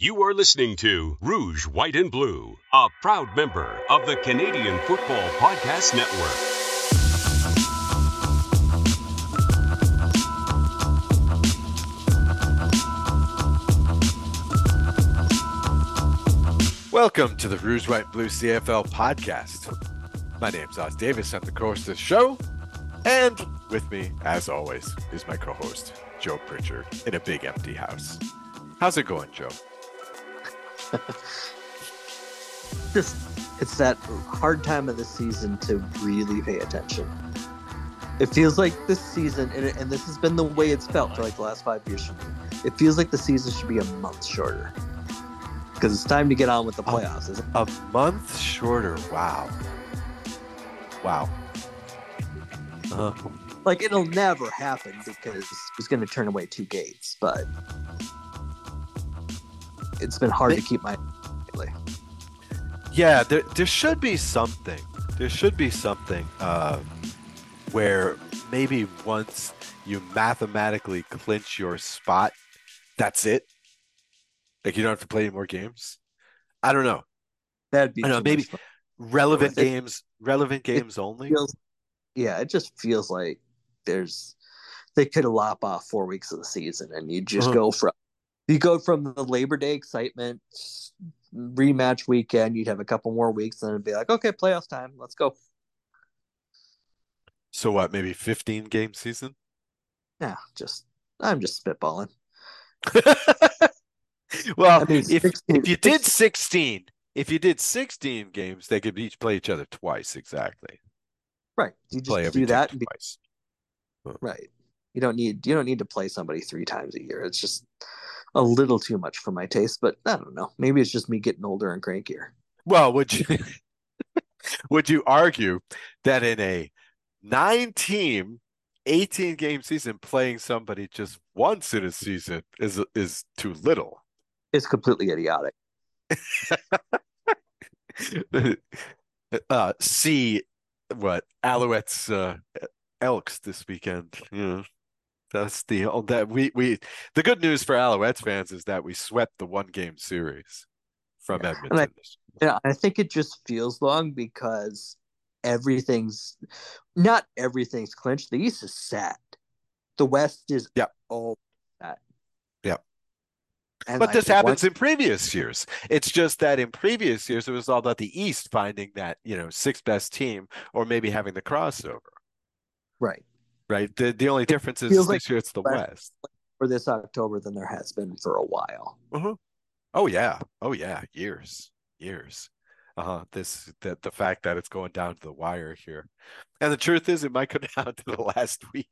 You are listening to Rouge, White, and Blue, a proud member of the Canadian Football Podcast Network. Welcome to the Rouge, White, and Blue CFL podcast. My name's Os Davis. I'm the co-host of the show. And with me, as always, is my co-host, Joe Pritchard, in a big empty house. How's it going, Joe? Just it's that hard time of the season to really pay attention. It feels like this season, and, and this has been the way it's felt for like the last five years. It feels like the season should be a month shorter because it's time to get on with the playoffs. Isn't? A month shorter. Wow. Wow. Uh, Like it'll never happen because it's going to turn away two gates, but it's been hard to keep my. lately. yeah, there, there should be something. There should be something uh, where maybe once you mathematically clinch your spot, that's it. Like you don't have to play any more games. I don't know. That'd be I know, maybe- Relevant It- games, relevant games only. feels yeah it just feels like there's they could lop off four weeks of the season and you just Uh-huh. go from you go from the labor day excitement rematch weekend you'd have a couple more weeks and it'd be like okay playoffs time let's go So what? Maybe fifteen game season. yeah just i'm just spitballing well, I mean, if 16 if you did sixteen, if you did sixteen games, they could each play each other twice exactly. right you Play just every do that and be, twice. right you don't need you don't need to play somebody three times a year it's just a little too much for my taste but i don't know maybe it's just me getting older and crankier Well, would you would you argue that in a nine team, eighteen game season, playing somebody just once in a season is is too little? it's completely idiotic uh, see what Alouettes uh, Elks this weekend. You know, that's the that we we the good news for Alouettes fans is that we swept the one game series from Yeah, Edmonton. and Yeah, I think it just feels long because everything's not everything's clinched. The East is set. The West is Yep. all set. Yep. And but like, this happens once- in previous years. It's just that in previous years it was all about the East finding that you know sixth best team or maybe having the crossover. right Right. The the only difference is feels this like year it's the West- for this October than there has been for a while. Uh-huh. Oh yeah. Oh yeah. Years. Years. Uh-huh. This that the fact that it's going down to the wire here. And the truth is it might come down to the last week.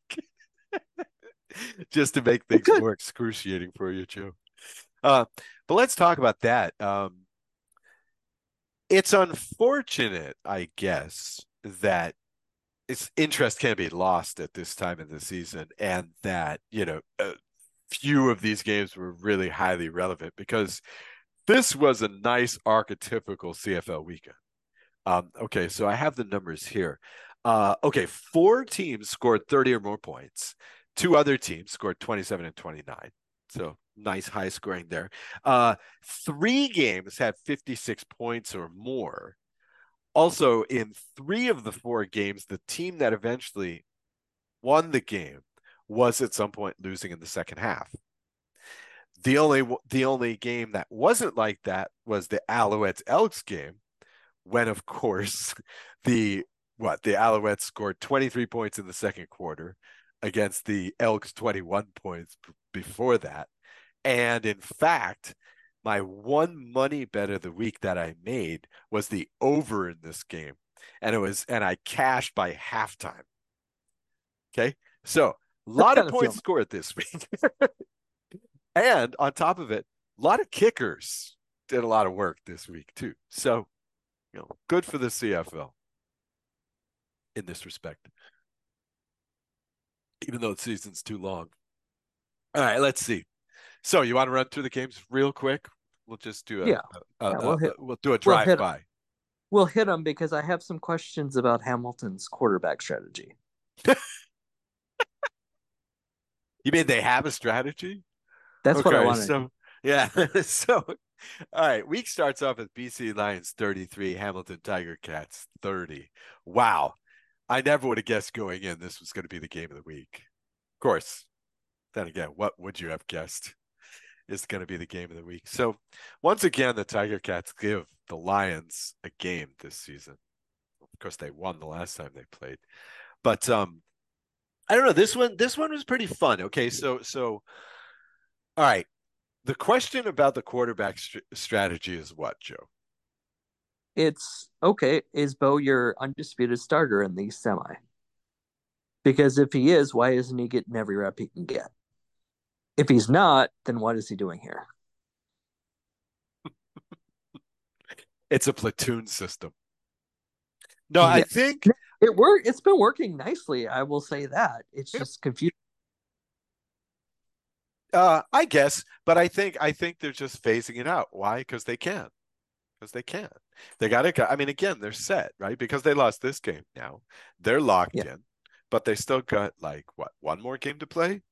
Just to make things more excruciating for you, Joe. Uh, but let's talk about that. Um, it's unfortunate, I guess, that its interest can be lost at this time of the season, and that you know a few of these games were really highly relevant because this was a nice archetypical CFL weekend. Um, okay, so I have the numbers here. Uh, okay, four teams scored 30 or more points. Two other teams scored 27 and 29. So nice high scoring there. Uh, three games had 56 points or more. Also, in three of the four games, the team that eventually won the game was at some point losing in the second half. The only the only game that wasn't like that was the Alouettes Elks game, when of course the what the Alouettes scored 23 points in the second quarter against the Elks 21 points before that. And in fact, my one money bet of the week that I made was the over in this game. And it was and I cashed by halftime. Okay. So a lot of points scored this week. and on top of it, a lot of kickers did a lot of work this week too. So, you know, good for the CFL in this respect. Even though the season's too long. All right, let's see. So you want to run through the games real quick? We'll just do a, Yeah. a- a- Yeah, we'll hit- we'll do a we'll drive hit- by. We'll hit them because I have some questions about Hamilton's quarterback strategy. You mean they have a strategy? That's what I Okay, wanted. So Yeah. so, all right. Week starts off with BC Lions 33, Hamilton Tiger Cats 30. Wow. I never would have guessed going in this was going to be the game of the week. Of course. Then again, what would you have guessed is going to be the game of the week? So, once again, the Tiger Cats give the Lions a game this season. Of course, they won the last time they played. But um I don't know. This one, this one was pretty fun. Okay, so so, all right. The question about the quarterback st- strategy is what, Joe? It's okay. Is Bo your undisputed starter in the semi? Because if he is, why isn't he getting every rep he can get? If he's not, then what is he doing here? it's a platoon system. No, yeah. I think it worked. It's been working nicely. I will say that. It's yeah. just confusing. Uh, I guess, but I think I think they're just phasing it out. Why? Because they can. Because they can. They got to. I mean, again, they're set right because they lost this game. Now they're locked yeah. in, but they still got like what one more game to play.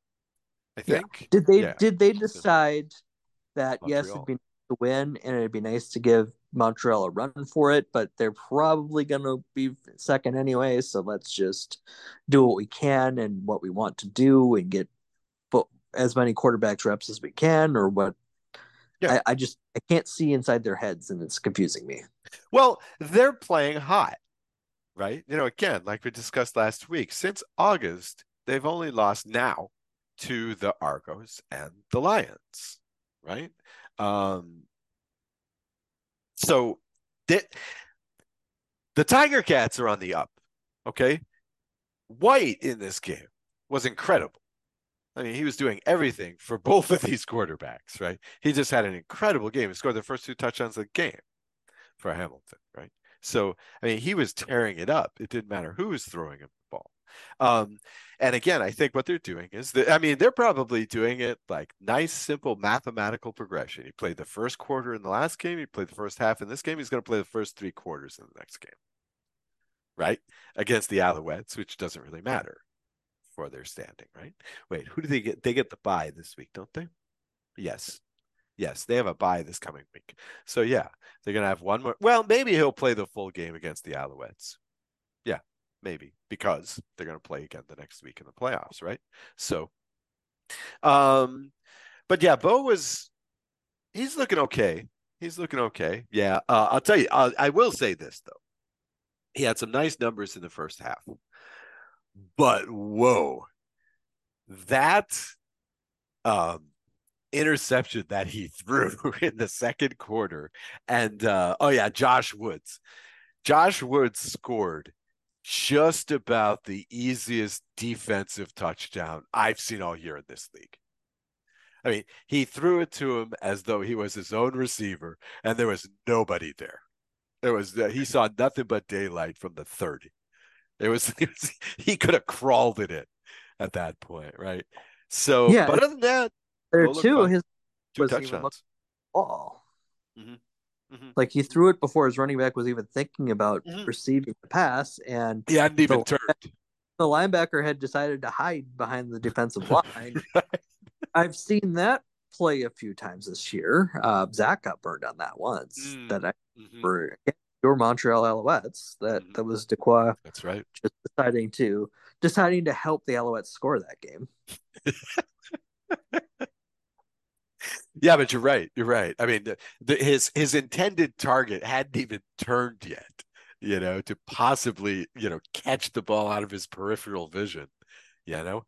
I think. Yeah. Did they? Did they decide that Montreal. yes, it'd be nice to win, and it'd be nice to give Montreal a run for it, but they're probably going to be second anyway. So let's just do what we can and what we want to do and get as many quarterbacks reps as we can, or what. Yeah. I, I just I can't see inside their heads, and it's confusing me. Well, they're playing hot, right? You know, again, like we discussed last week, since August, they've only lost now to the Argos and the Lions, right? Um, so that the Tiger Cats are on the up. Okay. White in this game was incredible. I mean, he was doing everything for both of these quarterbacks, right? He just had an incredible game. He scored the first two touchdowns of the game for Hamilton, right? So, I mean, he was tearing it up. It didn't matter who was throwing him the. Um, and again, I think what they're doing is that, I mean, they're probably doing it like nice, simple mathematical progression. He played the first quarter in the last game, he played the first half in this game, he's going to play the first three quarters in the next game, right? Against the Alouettes, which doesn't really matter for their standing, right? Wait, who do they get? They get the buy this week, don't they? Yes. Yes, they have a buy this coming week. So yeah, they're gonna have one more. Well, maybe he'll play the full game against the Alouettes. Yeah, maybe because they're going to play again the next week in the playoffs, right? So, um, but yeah, Bo was he's looking okay. He's looking okay. Yeah, uh, I'll tell you. Uh, I will say this though, he had some nice numbers in the first half, but whoa, that um interception that he threw in the second quarter, and uh, oh yeah, Josh Woods. Josh Woods scored just about the easiest defensive touchdown I've seen all year in this league. I mean, he threw it to him as though he was his own receiver, and there was nobody there. There was he saw nothing but daylight from the thirty. It was, it was he could have crawled in it at that point, right? So, yeah, but other than that, there too, his two touchdowns. Ball. Mm-hmm. Mm-hmm. Like he threw it before his running back was even thinking about mm-hmm. receiving the pass, and he hadn't even the, turned. The linebacker had decided to hide behind the defensive line. I've seen that play a few times this year. Uh, Zach got burned on that once. Mm. That I mm-hmm. for your Montreal Alouettes. That mm-hmm. that was Dequoy. That's right. Just deciding to deciding to help the Alouettes score that game. Yeah, but you're right. You're right. I mean, the, the, his his intended target hadn't even turned yet. You know, to possibly you know catch the ball out of his peripheral vision. You know,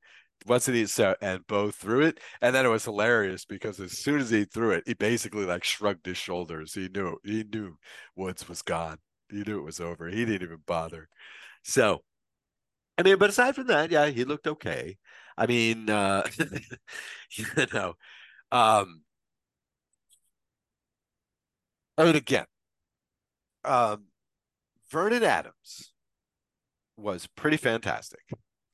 wasn't he? So and Bo threw it, and then it was hilarious because as soon as he threw it, he basically like shrugged his shoulders. He knew he knew Woods was gone. He knew it was over. He didn't even bother. So, I mean, but aside from that, yeah, he looked okay. I mean, uh, you know, um, I again, um, Vernon Adams was pretty fantastic.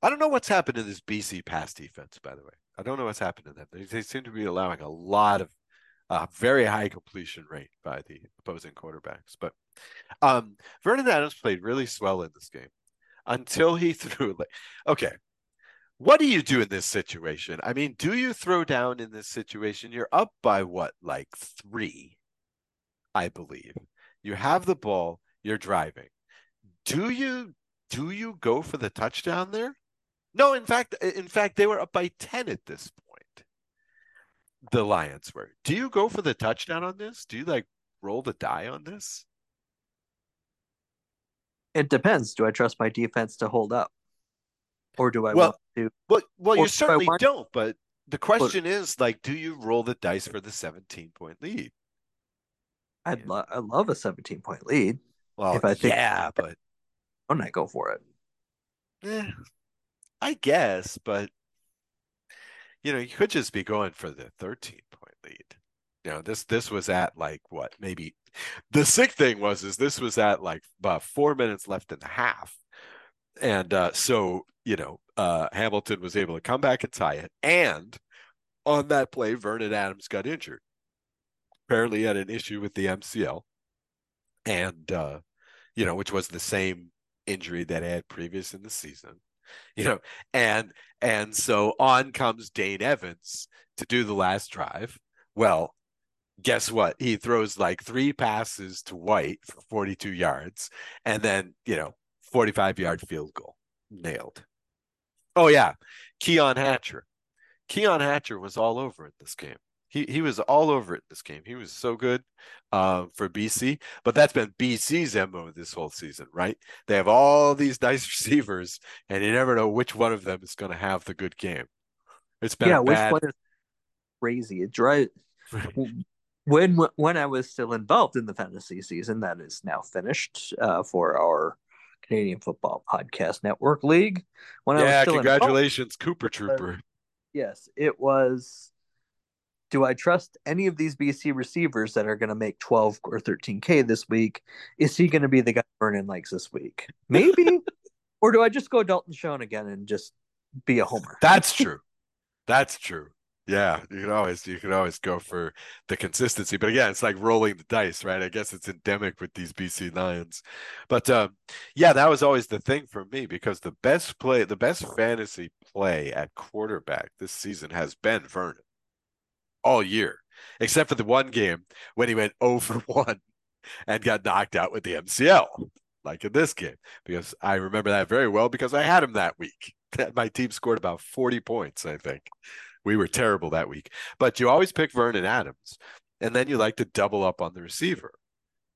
I don't know what's happened in this BC pass defense, by the way. I don't know what's happened to them. They, they seem to be allowing a lot of uh, very high completion rate by the opposing quarterbacks. But um, Vernon Adams played really swell in this game until he threw like okay. What do you do in this situation? I mean, do you throw down in this situation? You're up by what, like three, I believe. You have the ball, you're driving. Do you do you go for the touchdown there? No, in fact, in fact, they were up by 10 at this point. The Lions were. Do you go for the touchdown on this? Do you like roll the die on this? It depends. Do I trust my defense to hold up? Or do I Well, want to Well, well, you certainly want- don't. But the question is, like, do you roll the dice for the 17 point lead? I'd Yeah. lo- I love a 17 point lead. Well, If I think- yeah, but Why don't I go for it? eh, I guess, but you know, you could just be going for the 13 point lead. You know, this this was at like what, maybe the sick thing was is this was at like about four minutes left in the half. And uh so, you know, uh Hamilton was able to come back and tie it. And on that play, Vernon Adams got injured. Apparently had an issue with the MCL. And uh, you know, which was the same injury that he had previous in the season you know and and so on comes dane evans to do the last drive. Well guess what? He throws like three passes to white for 42 yards and then you know 45 yard field goal. Nailed. Oh yeah. Keon hatcher. Keon hatcher was all over in this game he he was all over it this game he was so good uh, for bc but that's been bc's mo this whole season right they have all these nice receivers, and you never know which one of them is going to have the good game. It's been yeah, which bad. one is crazy? It drives when when I was still involved in the fantasy season that is now finished uh, for our Canadian Football Podcast Network League. When I was yeah, still congratulations, Cooper Trooper. yes, it was. Do I trust any of these BC receivers that are going to make 12 or 13K this week? Is he going to be the guy Vernon likes this week? Maybe. or do I just go Dalton Schoen again and just be a homer? That's true. That's true. Yeah, you can always you can always go for the consistency, but again, it's like rolling the dice, right? I guess it's endemic with these BC Lions, but um, yeah, that was always the thing for me because the best play, the best fantasy play at quarterback this season has been Vernon all year, except for the one game when he went 0 for one and got knocked out with the MCL, like in this game, because I remember that very well because I had him that week. My team scored about 40 points, I think. We were terrible that week. But you always pick Vernon Adams, and then you like to double up on the receiver,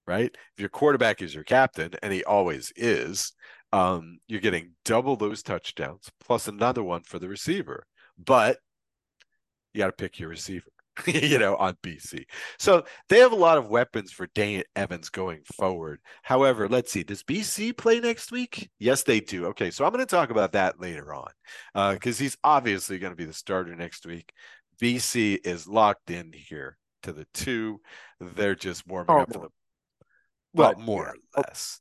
right? If your quarterback is your captain, and he always is, um, you're getting double those touchdowns plus another one for the receiver. But you got to pick your receiver, you know, on BC. So they have a lot of weapons for Dane Evans going forward. However, let's see. Does BC play next week? Yes, they do. Okay, so I'm going to talk about that later on because uh, he's obviously going to be the starter next week. BC is locked in here to the two. They're just warming Oh, up for the well, But, more yeah, or less.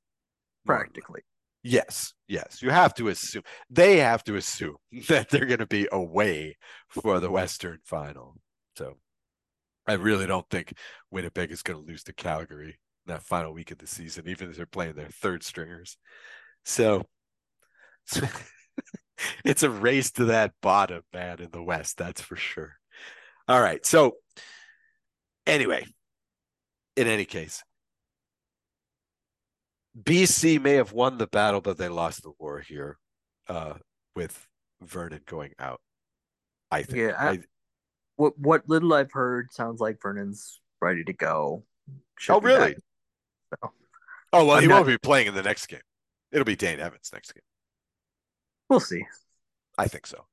More or less. practically. Yes, yes. You have to assume they have to assume that they're going to be away for the Western final. So I really don't think Winnipeg is going to lose to Calgary in that final week of the season, even if they're playing their third stringers. So, it's a race to that bottom, man, in the West. That's for sure. All right. So, anyway, in any case, BC may have won the battle, but they lost the war here uh, with Vernon going out. I think. Yeah, I- What what little I've heard sounds like Vernon's ready to go. Should oh, back. really? So, Oh, well, I'm he not- won't be playing in the next game. It'll be Dane Evans next game. we'll see. I think so.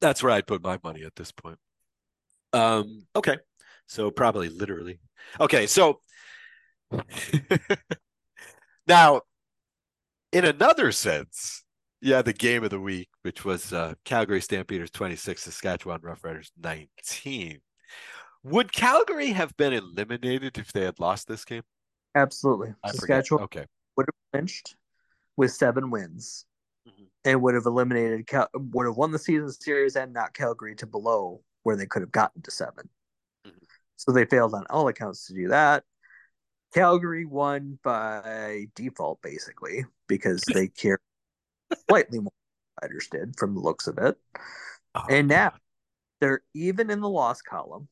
That's where I'd put my money at this point. Um, okay. So probably literally. Okay, so now in another sense, yeah, the game of the week, which was uh, Calgary Stampeders 26, Saskatchewan Roughriders 19. Would Calgary have been eliminated if they had lost this game? Absolutely. I forget. Saskatchewan Okay. would have clinched with seven wins Mhm. and would have eliminated Cal- would have won the season series and knocked Calgary to below where they could have gotten to 7 Mhm. So they failed on all accounts to do that. Calgary won by default, basically, because they care slightly more Riders did from the looks of it. Oh, and now God. they're even in the loss column.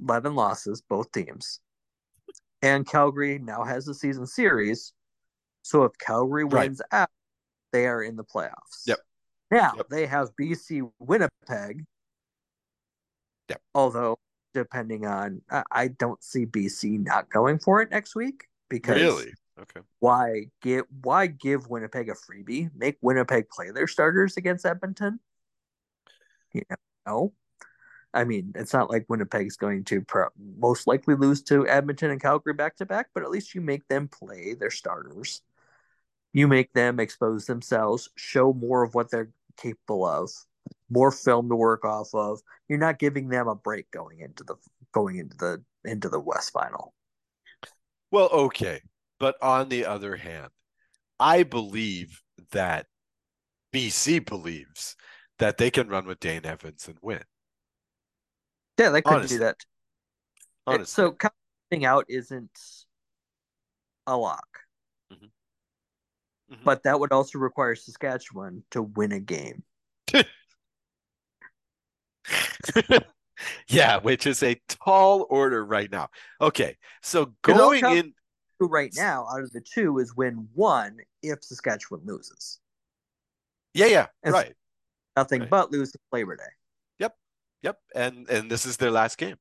11 losses, both teams. And Calgary now has the season series. So if Calgary Right. wins out, they are in the playoffs. Yep. Now Yep. they have BC Winnipeg. Yep. Although, depending on, I, I don't see BC not going for it next week because really okay. why give why give Winnipeg a freebie? Make Winnipeg play their starters against Edmonton. You know, I mean, it's not like Winnipeg's going to pro- most likely lose to Edmonton and Calgary back to back, but at least you make them play their starters. You make them expose themselves, show more of what they're capable of, more film to work off of. You're not giving them a break going into the going into the into the West Final. Well, okay. But on the other hand, I believe that BC believes that they can run with Dane Evans and win. Yeah, they could do that. Honestly. So coming out isn't a lock, Mhm. Mhm. but that would also require Saskatchewan to win a game. yeah, which is a tall order right now. Okay. So going in Who right now out of the two is win one if Saskatchewan loses. Yeah, yeah, And- right. Nothing Right. but lose to Labor Day. Yep. Yep, and and this is their last game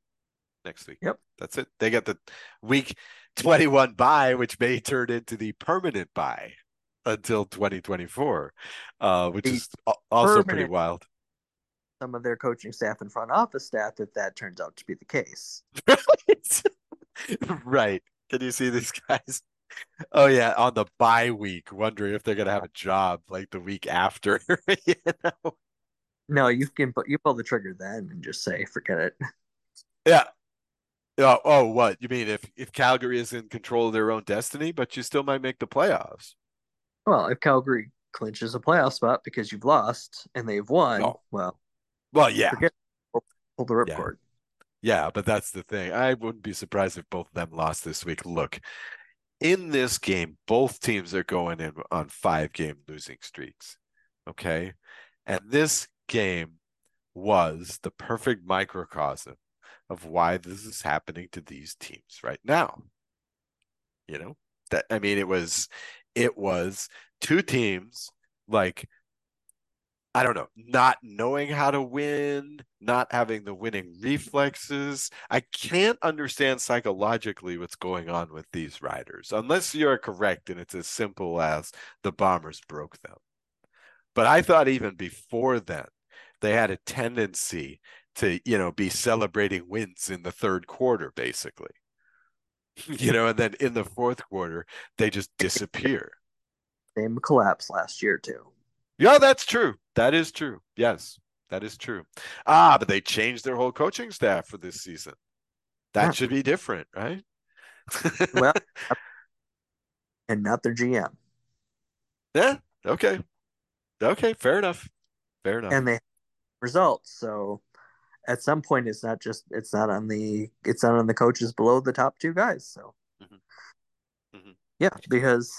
next week. Yep. That's it. They get the week 21 bye, which may turn into the permanent bye until 2024, uh, which The is also pretty wild. Some of their coaching staff and front office staff, if that turns out to be the case. right. Can you see these guys? Oh yeah, on the bye week, wondering if they're gonna have a job like the week after. you know? No, you can put you pull the trigger then and just say, forget it. Yeah. Oh, oh, what you mean? If if Calgary is in control of their own destiny, but you still might make the playoffs. Well, if Calgary clinches a playoff spot because you've lost and they've won, No. well, Well, yeah, forget pull the ripcord. yeah, but that's the thing. I wouldn't be surprised if both of them lost this week. Look, in this game, both teams are going in on five game losing streaks. Okay. And this game was the perfect microcosm of why this is happening to these teams right now. You know, that I mean, it was it was two teams like I don't know, not knowing how to win, not having the winning reflexes. I can't understand psychologically what's going on with these riders, unless you're correct and it's as simple as the Bombers broke them. But I thought even before then, they had a tendency to, you know, be celebrating wins in the third quarter, basically. You know, and then in the fourth quarter, they just disappear. Same collapse last year too. Yeah, that's true. That is true. Yes, that is true. Ah, but they changed their whole coaching staff for this season. That Yeah. should be different, right? Well, and not their GM. yeah. Okay. Okay. Fair enough. Fair enough. and they have results. So at some point, it's not just it's not on the it's not on the coaches below the top two guys. So Mhm. Mhm. yeah, because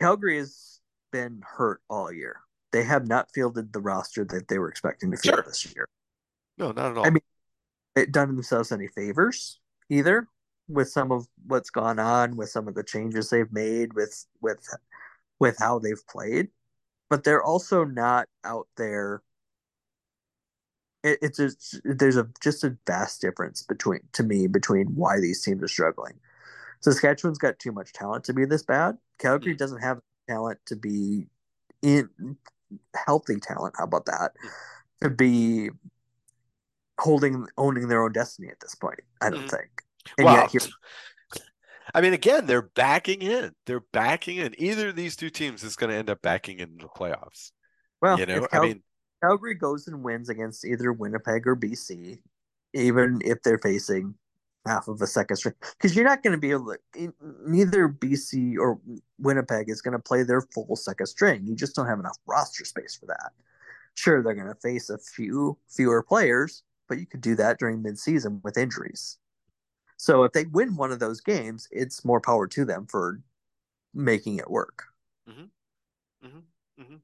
Calgary has been hurt all year. They have not fielded the roster that they were expecting to field Sure. this year. no, not at all. I mean- It done themselves any favors either with some of what's gone on, with some of the changes they've made, with with with how they've played. But they're also not out there it, it's just there's a just a vast difference between to me between why these teams are struggling. Saskatchewan's got too much talent to be this bad. Calgary Mm. doesn't have talent to be in healthy talent. How about that? To be holding owning their own destiny at this point. I don't Mhm. think. And yet here, I mean, again, they're backing in. They're backing in. Either of these two teams is going to end up backing in the playoffs. well, you know, if I mean, Calgary goes and wins against either Winnipeg or BC, even if they're facing half of a second string, because you're not going to be able to. Neither BC or Winnipeg is going to play their full second string. You just don't have enough roster space for that. Sure, they're going to face a few fewer players, but you could do that during midseason with injuries. So if they win one of those games, it's more power to them for making it work. mhm, mhm.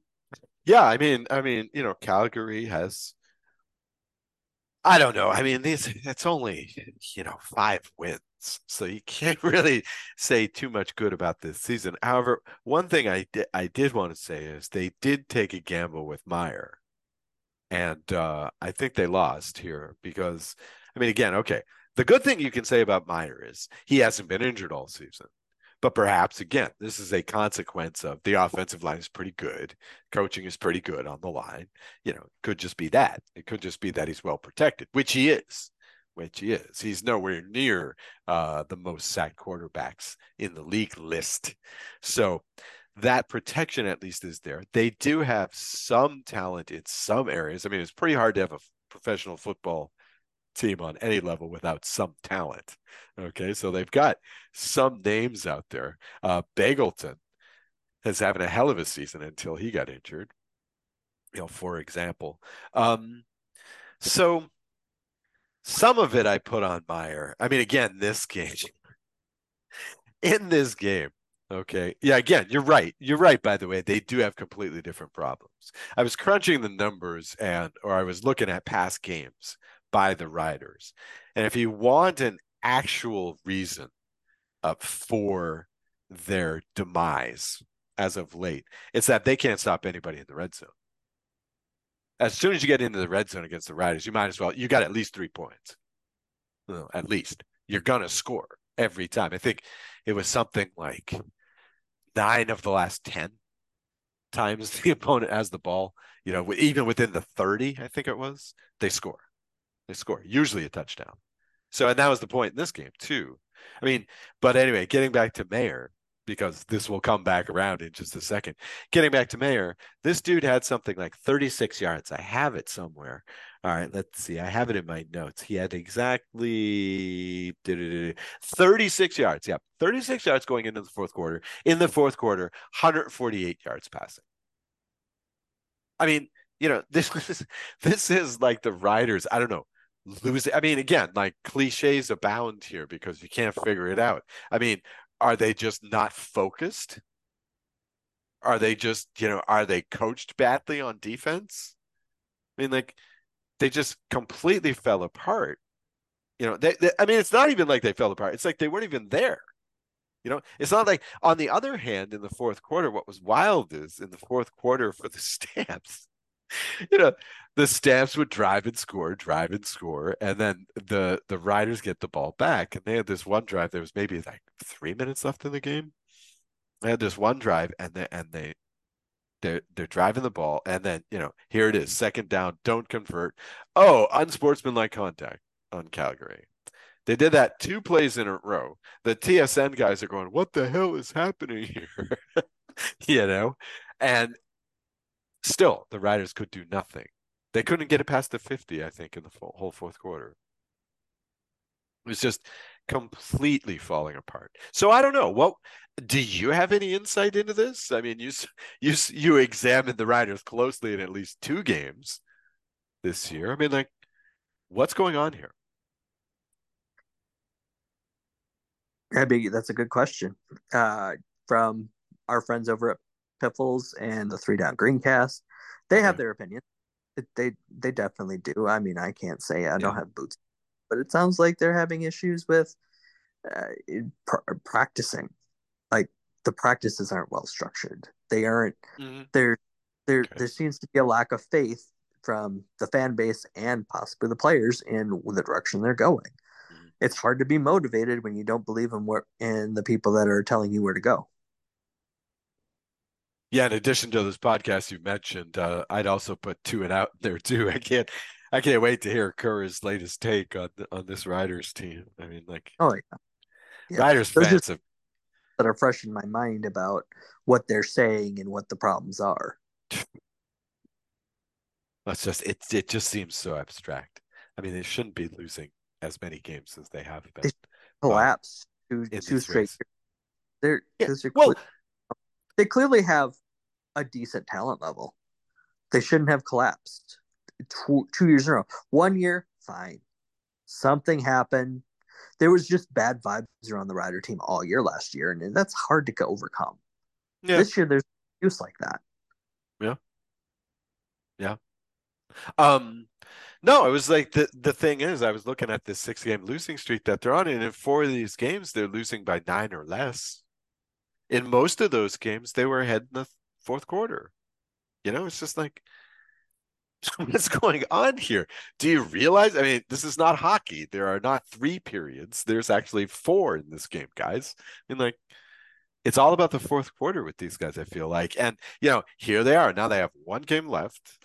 Yeah, I mean, I mean, you know, Calgary has. I don't know. I mean, these it's only you know five wins, so you can't really say too much good about this season. However, one thing I did I did want to say is they did take a gamble with Maier, and uh, I think they lost here because I mean, again, okay. The good thing you can say about Maier is he hasn't been injured all season. But perhaps again, this is a consequence of the offensive line is pretty good, coaching is pretty good on the line. You know, could just be that. It could just be that he's well protected, which he is. Which he is. He's nowhere near uh, the most sacked quarterbacks in the league list. So that protection at least is there. They do have some talent in some areas. I mean, it's pretty hard to have a professional football team on any level without some talent. Okay, so they've got some names out there. Uh, Begelton is having a hell of a season until he got injured. You know, for example. Um, so some of it I put on Maier. I mean, again, this game, in this game, okay, yeah, again, you're right. You're right. By the way, they do have completely different problems. I was crunching the numbers and, or I was looking at past games by the riders. And if you want an actual reason for their demise as of late, it's that they can't stop anybody in the red zone. As soon as you get into the red zone against the Riders, you might as well, you got at least three points. Well, at least. You're going to score every time. I think it was something like nine of the last 10 times the opponent has the ball, you know, even within the 30, I think it was, they score. They score, usually a touchdown. So, and that was the point in this game, too. I mean, but anyway, getting back to Maier, because this will come back around in just a second. Getting back to Maier, this dude had something like 36 yards. I have it somewhere. All right, let's see. I have it in my notes. He had exactly 36 yards. Yeah, 36 yards going into the fourth quarter. In the fourth quarter, 148 yards passing. I mean, you know, this is this is like the Riders. I don't know losing. I mean, again, like cliches abound here because you can't figure it out. I mean, are they just not focused? Are they just, you know, are they coached badly on defense? I mean, like they just completely fell apart. You know, they, they I mean, it's not even like they fell apart. It's like they weren't even there. You know, it's not like on the other hand, in the fourth quarter, what was wild is in the fourth quarter for the stamps, you know, the Stamps would drive and score, drive and score, and then the the Riders get the ball back. And they had this one drive. There was maybe like three minutes left in the game. They had this one drive, and they and they they're they're driving the ball, and then you know here it is, second down, don't convert. Oh, unsportsmanlike contact on Calgary. They did that two plays in a row. The TSN guys are going, "What the hell is happening here?" you know, and still the Riders could do nothing. They couldn't get it past the 50, I think, in the whole fourth quarter. It was just completely falling apart. So I don't know. What do you have any insight into this? I mean, you you you examined the Riders closely in at least two games this year. I mean, like, what's going on here? I mean, that's a good question. Uh, from our friends over at Piffles and the Three Down Greencast, they have their opinion they they definitely do. I mean, I can't say I don't have boots, but it sounds like they're having issues with uh, pr- practicing. Like the practices aren't well structured. They aren't. Mm-hmm. There, there, okay. there seems to be a lack of faith from the fan base and possibly the players in the direction they're going. Mm-hmm. It's hard to be motivated when you don't believe in what in the people that are telling you where to go. Yeah, in addition to this podcast you mentioned, uh, I'd also put two and out there too. I can't, I can't wait to hear Kerr's latest take on on this Riders team. I mean, like, oh yeah, yeah. Riders Those fans have... that are fresh in my mind about what they're saying and what the problems are. That's just it. It just seems so abstract. I mean, they shouldn't be losing as many games as they have been. They collapse um, two two straight. They're, yeah. they're well, they clearly have a decent talent level. They shouldn't have collapsed two, two years in a row. One year, fine. Something happened. There was just bad vibes around the rider team all year last year, and that's hard to overcome. Yeah. This year, there's use like that. Yeah. Yeah. Um, no, it was like the the thing is, I was looking at this six game losing streak that they're on, and in four of these games, they're losing by nine or less. In most of those games, they were ahead in the fourth quarter. You know, it's just like, what's going on here? Do you realize? I mean, this is not hockey. There are not three periods. There's actually four in this game, guys. I mean, like, it's all about the fourth quarter with these guys. I feel like, and you know, here they are now. They have one game left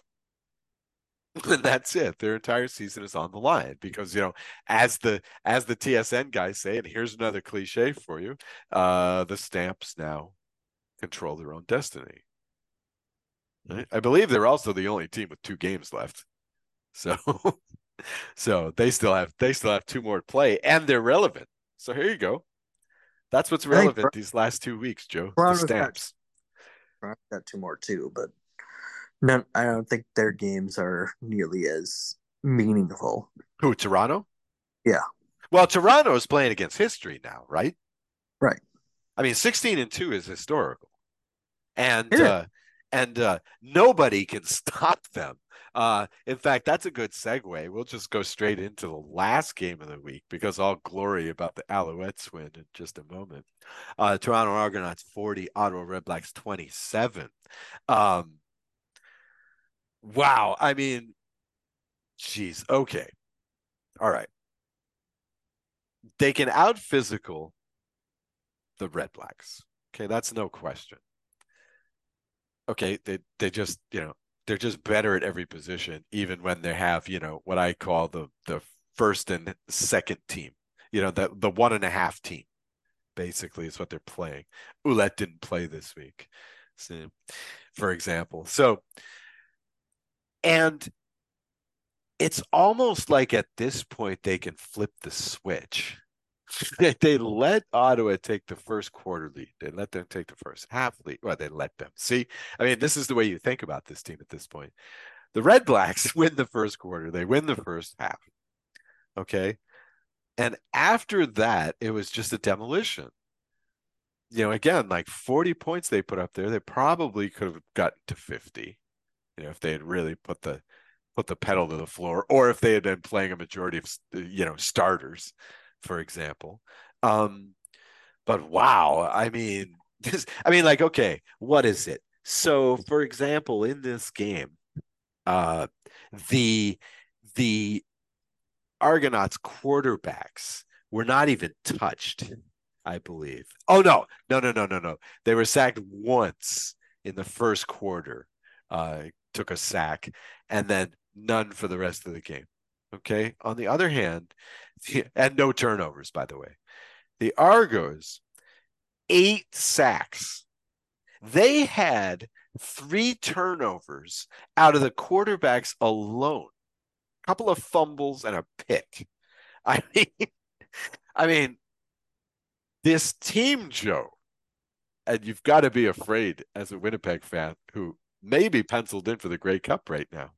and that's it. Their entire season is on the line because you know as the as the tsn guys say and here's another cliche for you uh the stamps now control their own destiny. Right? i believe they're also the only team with two games left. So so they still have they still have two more to play and they're relevant. So here you go. That's what's relevant these last two weeks joe the stamps. got, got two more too but no, I don't think their games are nearly as meaningful. Who, Toronto? Yeah. Well, Toronto is playing against history now, right? Right. I mean, 16 and 2 is historical. And yeah. uh and uh nobody can stop them. Uh in fact, that's a good segue. We'll just go straight into the last game of the week because all glory about the Alouettes win in just a moment. Uh Toronto Argonauts 40, Ottawa Redblacks 27. Um Wow. I mean, geez. Okay. All right. They can out physical the Red Blacks. Okay, that's no question. Okay, they they just you know they're just better at every position, even when they have you know what I call the the first and second team. You know the the one and a half team, basically is what they're playing. Ouellette didn't play this week, so, for example. So and it's almost like at this point they can flip the switch. they let Ottawa take the first quarter lead. They let them take the first half lead. Well, they let them. See, I mean, this is the way you think about this team at this point. The Red Blacks win the first quarter. They win the first half. Okay. And after that, it was just a demolition. You know, again, like 40 points they put up there, they probably could have gotten to 50 you know, if they had really put the put the pedal to the floor, or if they had been playing a majority of you know starters, for example. Um, but wow, I mean, this, I mean, like, okay, what is it? So, for example, in this game, uh, the the Argonauts quarterbacks were not even touched, I believe. Oh no, no, no, no, no, no. They were sacked once in the first quarter. Uh, took a sack, and then none for the rest of the game. Okay. On the other hand, and no turnovers, by the way, the Argos, eight sacks. They had three turnovers out of the quarterbacks alone, a couple of fumbles and a pick. I mean, I mean, this team, Joe, and you've got to be afraid as a Winnipeg fan who maybe penciled in for the Grey Cup right now.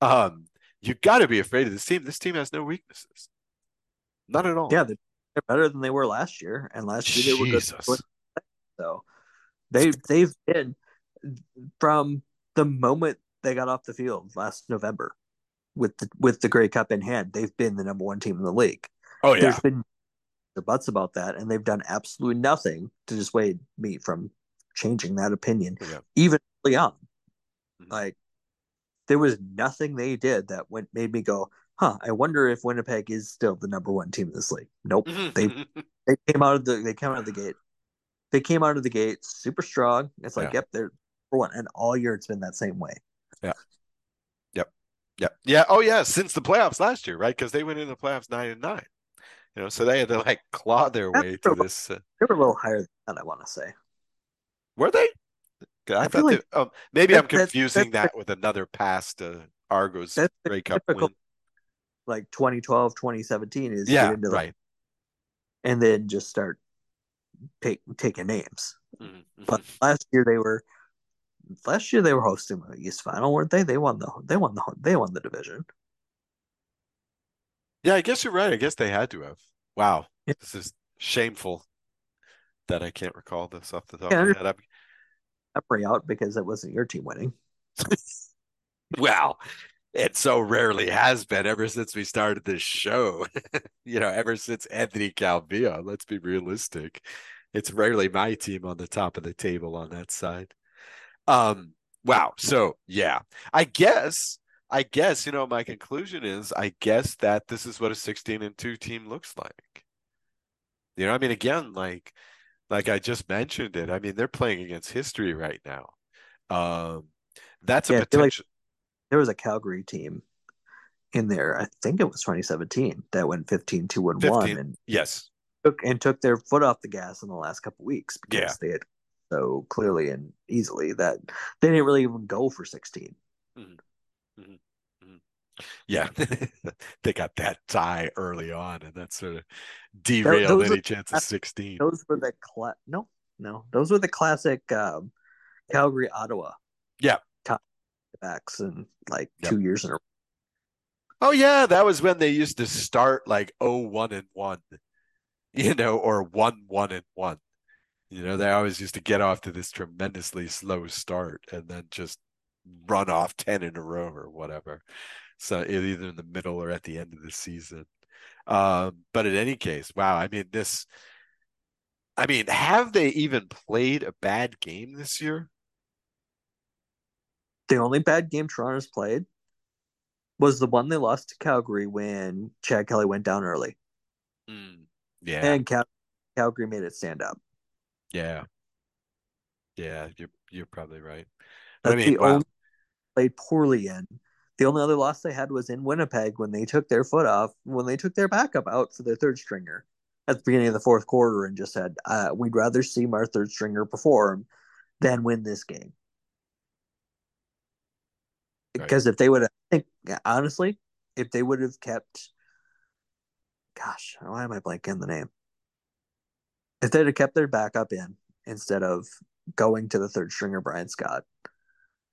Um, you got to be afraid of this team. This team has no weaknesses, not at all. Yeah, they're better than they were last year, and last year they were good. So they they've been from the moment they got off the field last November with the with the Grey Cup in hand. They've been the number one team in the league. Oh yeah, there's been the butts about that, and they've done absolutely nothing to dissuade me from changing that opinion, yeah. even early on. Mm-hmm. Like there was nothing they did that went made me go, huh, I wonder if Winnipeg is still the number one team in this league. Nope. they they came out of the they came out of the gate. They came out of the gate super strong. It's like, yeah. yep, they're for one. And all year it's been that same way. Yeah. Yep. Yep. Yeah. Oh yeah. Since the playoffs last year, right? Because they went into the playoffs nine and nine. You know, so they had to like claw their way to this. Uh... They were a little higher than that, I want to say. Were they? I, I thought like they, um, maybe that, I'm confusing that, that, with another past uh, Argos that's Grey Cup win. Like 2012, 2017 is yeah, right. and then just start take, taking names. Mm-hmm. But last year they were last year they were hosting the East Final, weren't they? They won the they won the they won the division. Yeah, I guess you're right. I guess they had to have. Wow, yeah. this is shameful that I can't recall this off the top yeah, of my head separate out because it wasn't your team winning. Well, it so rarely has been ever since we started this show. you know, ever since Anthony Calvillo. Let's be realistic. It's rarely my team on the top of the table on that side. Um, wow. So yeah, I guess, I guess, you know, my conclusion is I guess that this is what a 16 and 2 team looks like. You know, I mean, again, like like I just mentioned it. I mean, they're playing against history right now. Um, that's a Yeah, I feel like- potential. There was a Calgary team in there. I think it was 2017 that went 15 2 and 1 and yes. took and took their foot off the gas in the last couple weeks because Yeah. they had so clearly and easily that they didn't really even go for 16. Yeah. they got that tie early on, and that sort of derailed those any chance of 16. Those were the cla- no, no, those were the classic um, Calgary Ottawa. Yeah. top backs in like Yep. two years in a row. Oh yeah, that was when they used to start like oh one and one, you know, or one one and one. You know, they always used to get off to this tremendously slow start and then just run off ten in a row or whatever. So either in the middle or at the end of the season. Um, but in any case, wow, I mean this I mean, have they even played a bad game this year? The only bad game Toronto's played was the one they lost to Calgary when Chad Kelly went down early, Yeah. and Cal- Calgary made it stand up. Yeah. Yeah, you're you're probably right. But I That's mean, the wow. only played poorly in. The only other loss they had was in Winnipeg when they took their foot off, when they took their backup out for their third stringer at the beginning of the fourth quarter and just said, uh, we'd rather see our third stringer perform than win this game. Right. Because if they would have, I think, honestly, if they would have kept, gosh, why am I blanking the name? If they'd have kept their backup in instead of going to the third stringer, Bryan Scott,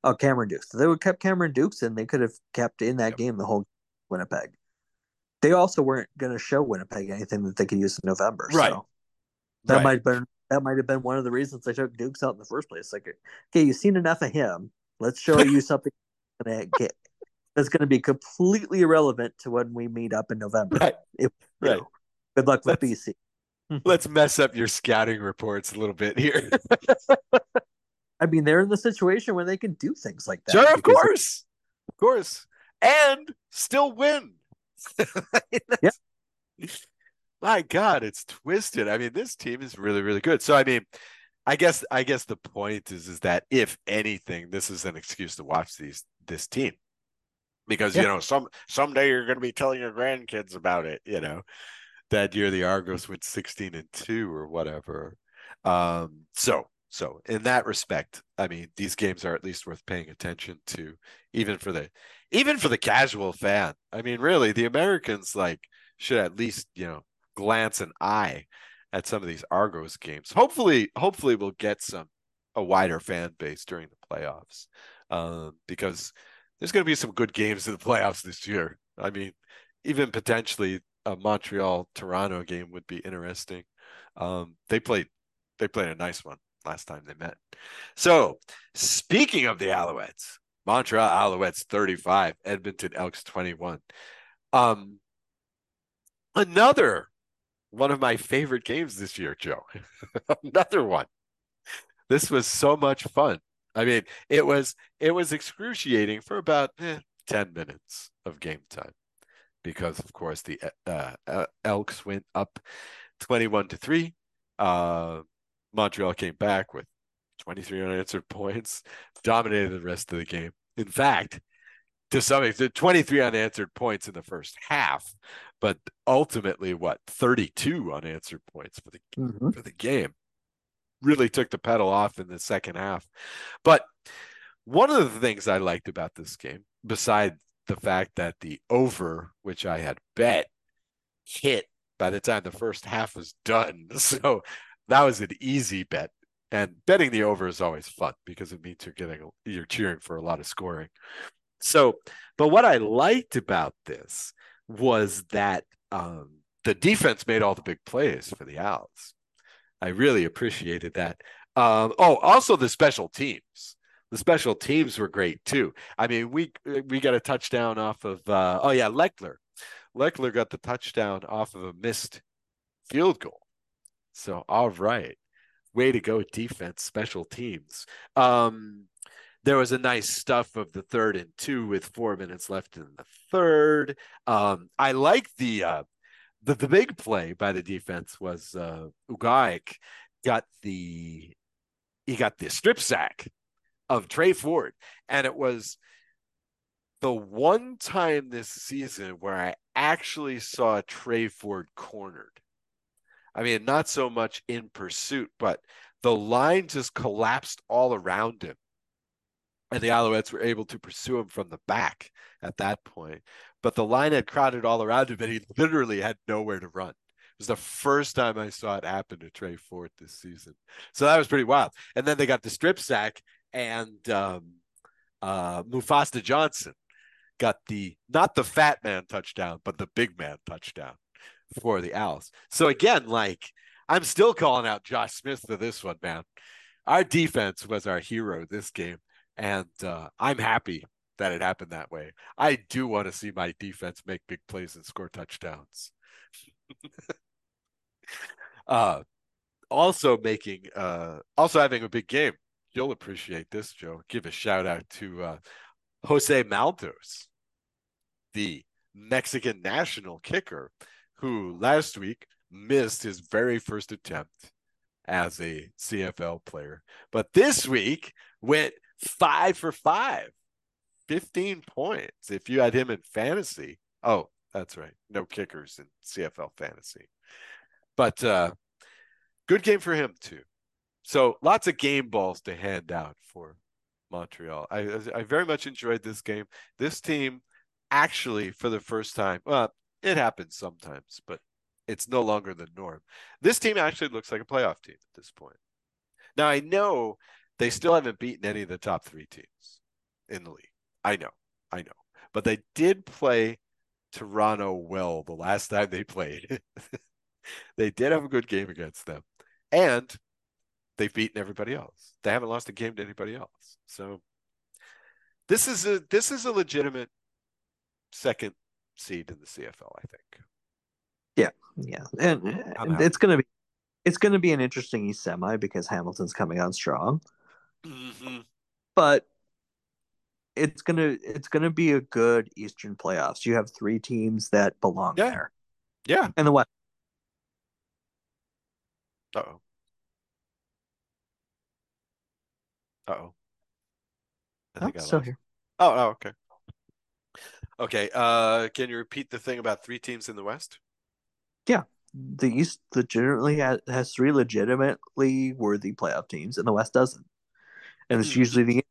Oh, Cameron Dukes. If they would have kept Cameron Dukes and they could have kept in that Yep. game the whole Winnipeg. They also weren't going to show Winnipeg anything that they could use in November. Right. So that Right. might have been that might have been one of the reasons they took Dukes out in the first place. Like, okay, you've seen enough of him. Let's show you something that's gonna get that's going to be completely irrelevant to when we meet up in November. Right. If- Right. know, good luck with Let's- BC. Let's mess up your scouting reports a little bit here. I mean, they're in the situation where they can do things like that. Sure, of course. Of course. And still win. Yeah. My God, it's twisted. I mean, this team is really, really good. So I mean, I guess I guess the point is is that if anything, this is an excuse to watch these this team. Because you know, some someday you're gonna be telling your grandkids about it, you know, that year the Argos went 16 and 2 or whatever. Um, so so in that respect, I mean, these games are at least worth paying attention to, even for the even for the casual fan. I mean, really, the Americans like should at least, you know, glance an eye at some of these Argos games. Hopefully, hopefully we'll get some a wider fan base during the playoffs. Um, because there's gonna be some good games in the playoffs this year. I mean, even potentially a Montreal Toronto game would be interesting. Um, they played they played a nice one last time they met. So speaking of the Alouettes, Montreal Alouettes 35, Edmonton Elks 21. Um another one of my favorite games this year, Joe. another one. This was so much fun. I mean, it was it was excruciating for about eh, 10 minutes of game time because of course the uh, uh, Elks went up 21 to 3. Uh Montreal came back with 23 unanswered points, dominated the rest of the game. In fact, to some extent, 23 unanswered points in the first half, but ultimately, what 32 unanswered points for the Mhm. for the game. Really took the pedal off in the second half. But one of the things I liked about this game, beside the fact that the over, which I had bet, hit by the time the first half was done. So that was an easy bet. And betting the over is always fun because it means you're getting you're cheering for a lot of scoring. So, but what I liked about this was that um, the defense made all the big plays for the Owls. I really appreciated that. Um, oh, also the special teams. the special teams were great too. I mean, we we got a touchdown off of uh, oh yeah, Leckler. Leckler got the touchdown off of a missed field goal. So all right. Way to go, defense, special teams. Um, there was a nice stuff of the third and two with four minutes left in the third. Um, I like the uh, the the big play by the defense was uh, Ugaik got the he got the strip sack of Tre Ford, and it was the one time this season where I actually saw Tre Ford cornered. I mean, not so much in pursuit, but the line just collapsed all around him. And the Alouettes were able to pursue him from the back at that point. But the line had crowded all around him, and he literally had nowhere to run. It was the first time I saw it happen to Tre Ford this season. So that was pretty wild. And then they got the strip sack, and um, uh, Mustafa Johnson got the not the fat man touchdown, but the big man touchdown for the Owls. So again, like I'm still calling out Josh Smith for this one, man. Our defense was our hero this game, and uh, I'm happy that it happened that way. I do want to see my defense make big plays and score touchdowns. uh, also making, uh, also having a big game. You'll appreciate this, Joe. Give a shout out to uh, Jose Maltos, the Mexican national kicker, who last week missed his very first attempt as a CFL player, but this week went five for five, 15 points. If you had him in fantasy, oh, that's right, no kickers in CFL fantasy, but uh, good game for him too. So lots of game balls to hand out for Montreal. I I very much enjoyed this game. This team actually for the first time, well, it happens sometimes, but it's no longer the norm. This team actually looks like a playoff team at this point. Now I know they still haven't beaten any of the top three teams in the league. I know, I know, but they did play Toronto well the last time they played. they did have a good game against them, and they've beaten everybody else. They haven't lost a game to anybody else. So this is a this is a legitimate second seed in the CFL, I think. Yeah, yeah, and, and it's gonna be it's gonna be an interesting East semi because Hamilton's coming on strong, mm-hmm. but it's gonna it's gonna be a good Eastern playoffs. You have three teams that belong Yeah. there, Yeah. and the West. Uh oh. Uh oh. Oh, still here. Oh, oh, okay. Okay. Uh, can you repeat the thing about three teams in the West? Yeah, the East legitimately has, has three legitimately worthy playoff teams, and the West doesn't. And it's Hmm. usually the.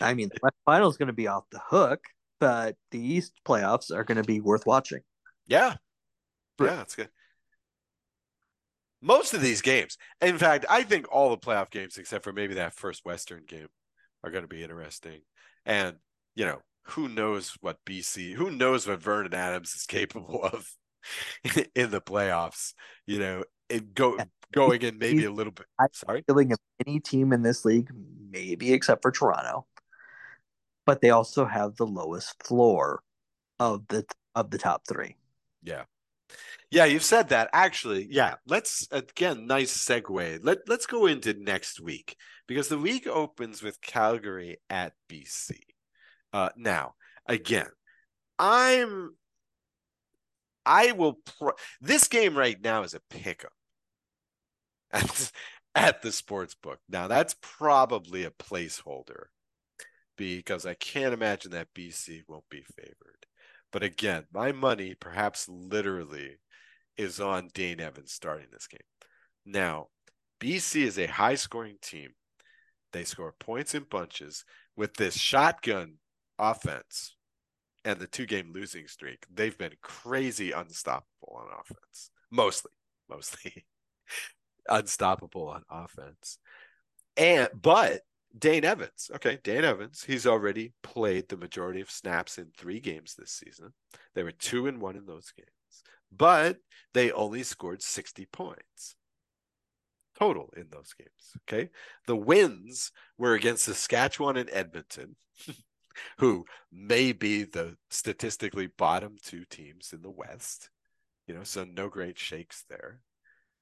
I mean, the West final is going to be off the hook, but the East playoffs are going to be worth watching. Yeah. Yeah, that's good. Most of these games, in fact, I think all the playoff games, except for maybe that first Western game, are going to be interesting. And, you know, who knows what BC, who knows what Vernon Adams is capable of in the playoffs, you know, it go going in maybe a little bit. I- Sorry. Feeling of any team in this league, maybe except for Toronto, but they also have the lowest floor of the of the top three. Yeah. Yeah, you've said that. Actually, yeah. Let's again, nice segue. Let let's go into next week because the week opens with Calgary at BC. Uh now, again, I'm I will pro- this game right now is a pickup at, at the sports book. Now that's probably a placeholder because I can't imagine that BC won't be favored. But again, my money, perhaps literally, is on Dane Evans starting this game. Now, BC is a high scoring team. They score points in bunches with this shotgun offense and the two game losing streak. They've been crazy unstoppable on offense. Mostly, mostly unstoppable on offense. And but Dane Evans, okay, Dane Evans, he's already played the majority of snaps in three games this season. They were two and one in those games, but they only scored 60 points total in those games. Okay. The wins were against Saskatchewan and Edmonton, who may be the statistically bottom two teams in the West. You know, so no great shakes there.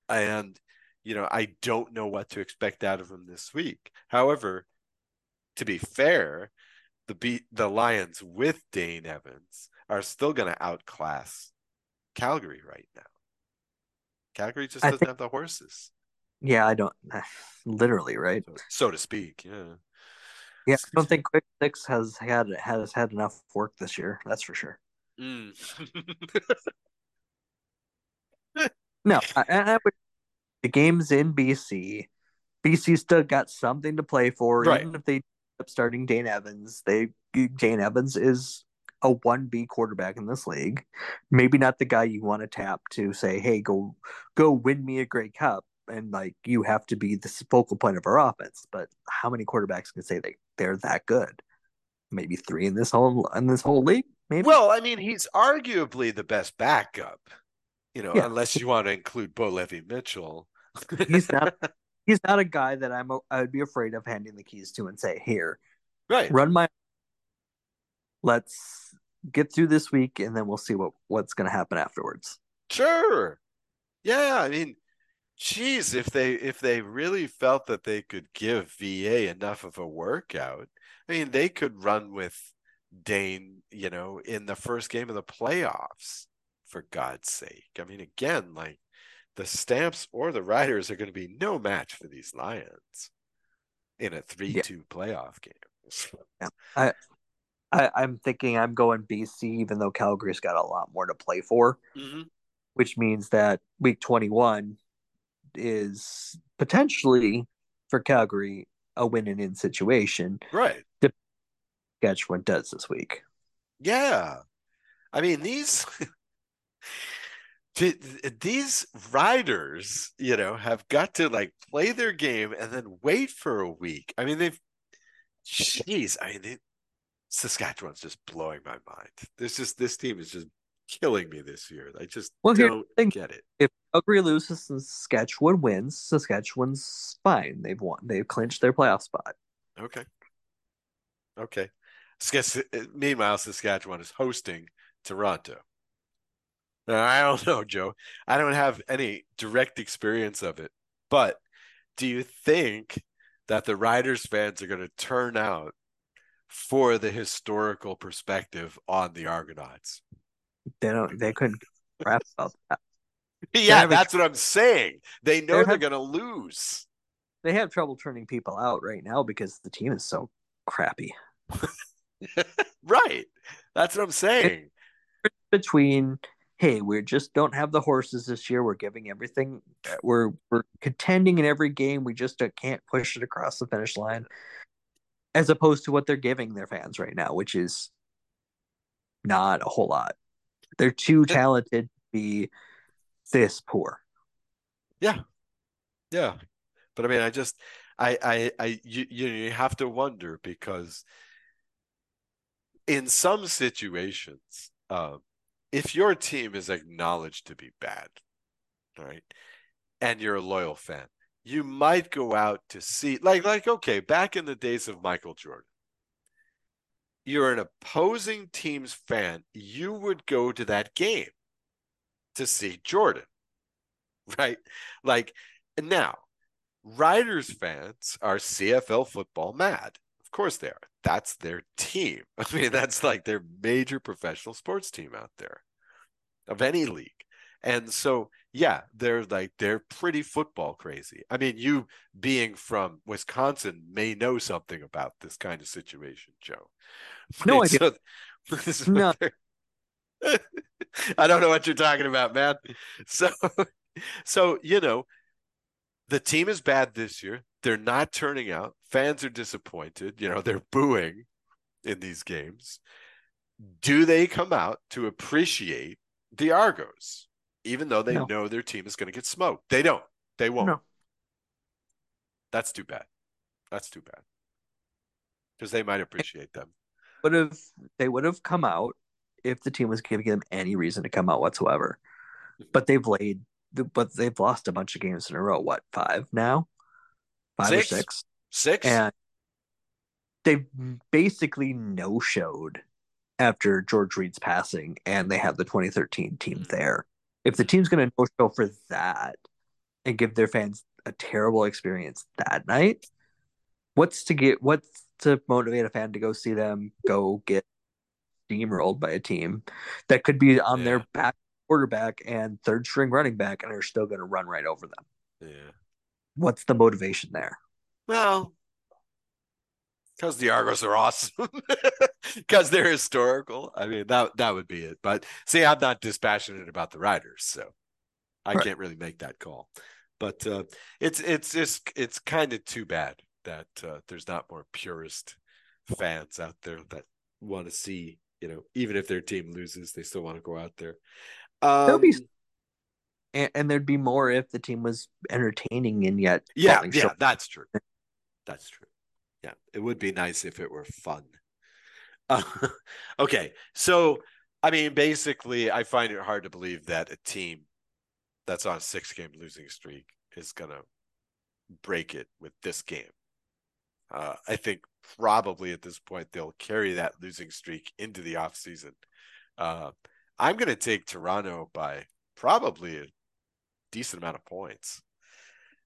And, you know, I don't know what to expect out of them this week. However, to be fair, the beat the Lions with Dane Evans are still going to outclass Calgary right now. Calgary just doesn't think, have the horses. Yeah, I don't. Literally, right? So, so to speak. Yeah. Yeah, I don't think Quick Six has had has had enough work this year. That's for sure. Mm. no, I, I would, the game's in BC. BC still got something to play for, right. even if they end up starting Dane Evans. They Dane Evans is a 1B quarterback in this league. Maybe not the guy you want to tap to say, "Hey, go go win me a Grey Cup." And like you have to be the focal point of our offense, but how many quarterbacks can say they they're that good? Maybe three in this whole in this whole league. Maybe. Well, I mean, he's arguably the best backup. You know, yeah. unless you want to include Bo Levi Mitchell. he's not. He's not a guy that I'm. I would be afraid of handing the keys to and say, "Here, right, run my let's get through this week and then we'll see what what's going to happen afterwards. Sure. Yeah, I mean, geez, if they if they really felt that they could give VA enough of a workout, I mean, they could run with Dane, you know, in the first game of the playoffs. For God's sake, I mean, again, like the Stamps or the Riders are going to be no match for these Lions in a three-two yeah. playoff game. yeah, I I, am thinking I'm going BC, even though Calgary's got a lot more to play for, mm-hmm. which means that week 21 is potentially for Calgary a win and in situation. Right. Saskatchewan does this week. Yeah. I mean, these. these riders, you know, have got to like play their game and then wait for a week. I mean, they've, jeez, I mean, they, Saskatchewan's just blowing my mind. This just this team is just killing me this year. I just well, don't get it. If Calgary loses and Saskatchewan wins, Saskatchewan's fine. They've won. They've clinched their playoff spot. Okay. Okay. Eh, eh, meanwhile, Saskatchewan is hosting Toronto. Now, I don't know, Joe. I don't have any direct experience of it, but do you think that the Riders fans are going to turn out for the historical perspective on the Argonauts. They don't. They couldn't rap about that. yeah, that's what I'm saying. They know they're, they're going to lose. They have trouble turning people out right now because the team is so crappy. right. That's what I'm saying. It's between hey, we just don't have the horses this year. We're giving everything. Uh, we're we're contending in every game. We just uh, can't push it across the finish line as opposed to what they're giving their fans right now, which is not a whole lot. They're too talented to be this poor. Yeah. Yeah. But I mean, I just, I, I, I, you, you have to wonder because in some situations, um, if your team is acknowledged to be bad, right, and you're a loyal fan, you might go out to see like like okay back in the days of michael jordan you're an opposing team's fan you would go to that game to see jordan right like now riders fans are cfl football mad of course they are that's their team i mean that's like their major professional sports team out there of any league and so yeah, they're like they're pretty football crazy. I mean, you being from Wisconsin may know something about this kind of situation, Joe. No idea. So, no. I don't know what you're talking about, man. So, so you know, the team is bad this year. They're not turning out. Fans are disappointed. You know, they're booing in these games. Do they come out to appreciate the Argos? even though they no. know their team is going to get smoked. They don't. They won't. No. That's too bad. That's too bad. Because they might appreciate them. Would have they would have come out if the team was giving them any reason to come out whatsoever. But they've laid but they've lost a bunch of games in a row. What five now? Five Six. or six, Six. and they basically no showed after George Reed's passing, and they have the 2013 team Mm. there. If the team's going to no show for that and give their fans a terrible experience that night, what's to get? What's to motivate a fan to go see them go get steamrolled by a team that could be on Yeah. their back quarterback and third string running back and are still going to run right over them? yeah. What's the motivation there? Well, because the Argos are awesome. Because they're historical. I mean, that that would be it. But see, I'm not dispassionate about the Riders, so I Right. can't really make that call. But uh, it's it's just it's kind of too bad that uh, there's not more purist fans out there that want to see, you know, even if their team loses, they still want to go out there. Um, be and, and there'd be more if the team was entertaining and yet yeah, yeah, that's true. That's true. Yeah, it would be nice if it were fun. Uh, okay, so I mean, basically, I find it hard to believe that a team that's on a six-game losing streak is gonna break it with this game. Uh, I think probably at this point they'll carry that losing streak into the offseason. Uh, I'm gonna take Toronto by probably a decent amount of points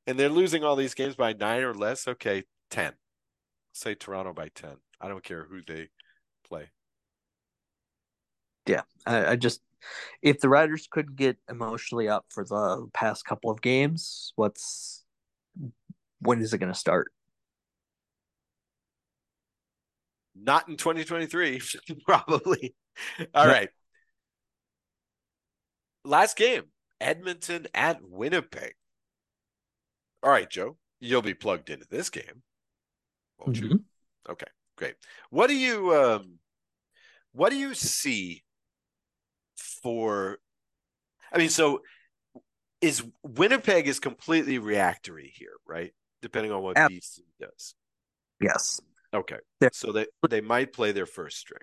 and they're losing all these games by nine or less. Okay, ten. Say Toronto by ten. I don't care who they play. Yeah, I, I just if the Riders couldn't get emotionally up for the past couple of games, what's when is it going to start? Not in 2023, probably. All right. Last game, Edmonton at Winnipeg. All right, Joe, you'll be plugged into this game, won't you? Mhm. Okay, great. What do you um what do you see for I mean, so is Winnipeg is completely reactory here, right? Depending on what Ab- BC does. Yes, Okay. They're- So they they might play their first string.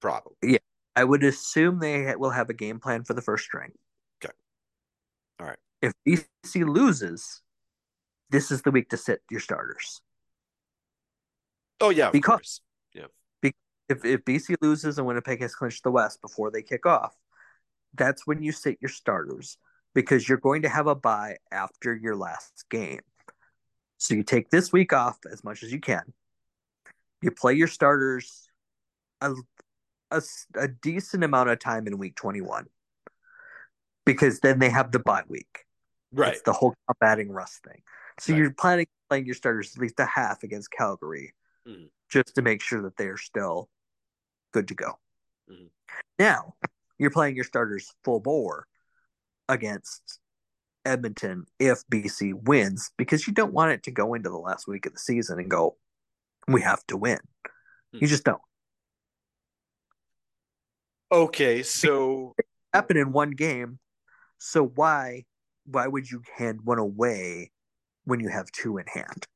Probably. Yeah, I would assume they will have a game plan for the first string. Okay. All right. If BC loses, this is the week to sit your starters. Oh yeah, Because- course. If if BC loses and Winnipeg has clinched the West before they kick off, that's when you sit your starters because you're going to have a bye after your last game. So you take this week off as much as you can. You play your starters a a decent amount of time in week 21 because then they have the bye week. Right. It's the whole combating rust thing. So Right. you're planning playing your starters at least a half against Calgary Mhm. just to make sure that they're still good to go. Mhm. Now you're playing your starters full bore against Edmonton if BC wins because you don't want it to go into the last week of the season and go, we have to win. You Mhm. just don't. Okay, so Happen in one game. So why why would you hand one away when you have two in hand?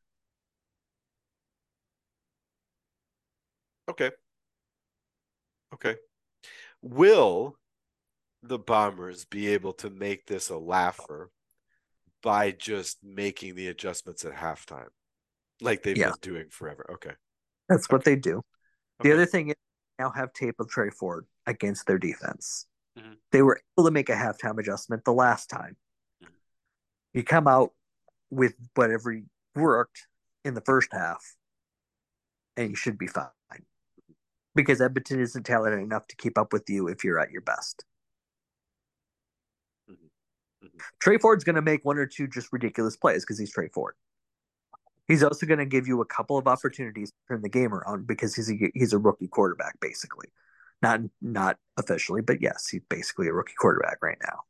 okay. Okay. Will the Bombers be able to make this a laugher by just making the adjustments at halftime? Like they've Yeah. been doing forever. Okay. That's what they do. The Okay. other thing is they now have tape of Tre Ford against their defense. Mhm. They were able to make a halftime adjustment the last time. Mhm. You come out with whatever worked in the first half, and you should be fine. Because Edmonton isn't talented enough to keep up with you if you're at your best. Mhm. Mhm. Tre Ford's going to make one or two just ridiculous plays because he's Tre Ford. He's also going to give you a couple of opportunities to turn the game around because he's a, he's a rookie quarterback basically, not not officially, but yes, he's basically a rookie quarterback right now.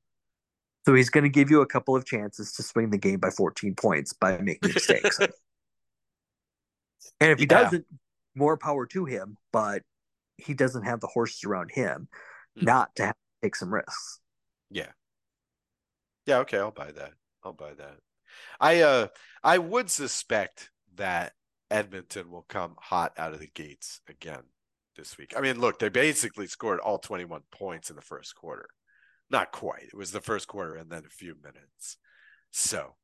So he's going to give you a couple of chances to swing the game by 14 points by making mistakes. and if he Yeah. doesn't, more power to him. But he doesn't have the horses around him Mhm. not to have to take some risks. Yeah. Yeah, okay, I'll buy that. I'll buy that. I uh I would suspect that Edmonton will come hot out of the gates again this week. I mean, look, they basically scored all 21 points in the first quarter. Not quite. It was the first quarter and then a few minutes. So,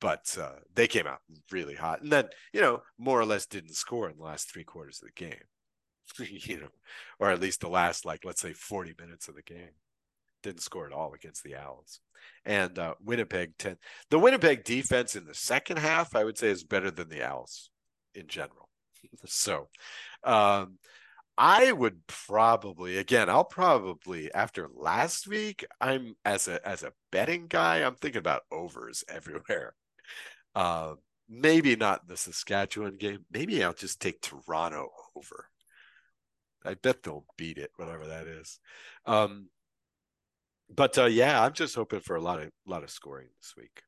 but uh, they came out really hot, and then you know more or less didn't score in the last three quarters of the game. you know, or at least the last like let's say forty minutes of the game didn't score at all against the Owls. And uh, Winnipeg 10. The Winnipeg defense in the second half, I would say, is better than the Owls in general. so um, I would probably again, I'll probably after last week, I'm as a as a betting guy, I'm thinking about overs everywhere. Uh, maybe not the Saskatchewan game. Maybe I'll just take Toronto over. I bet they'll beat it, whatever that is. Um, but uh, yeah, I'm just hoping for a lot of lot of scoring this week,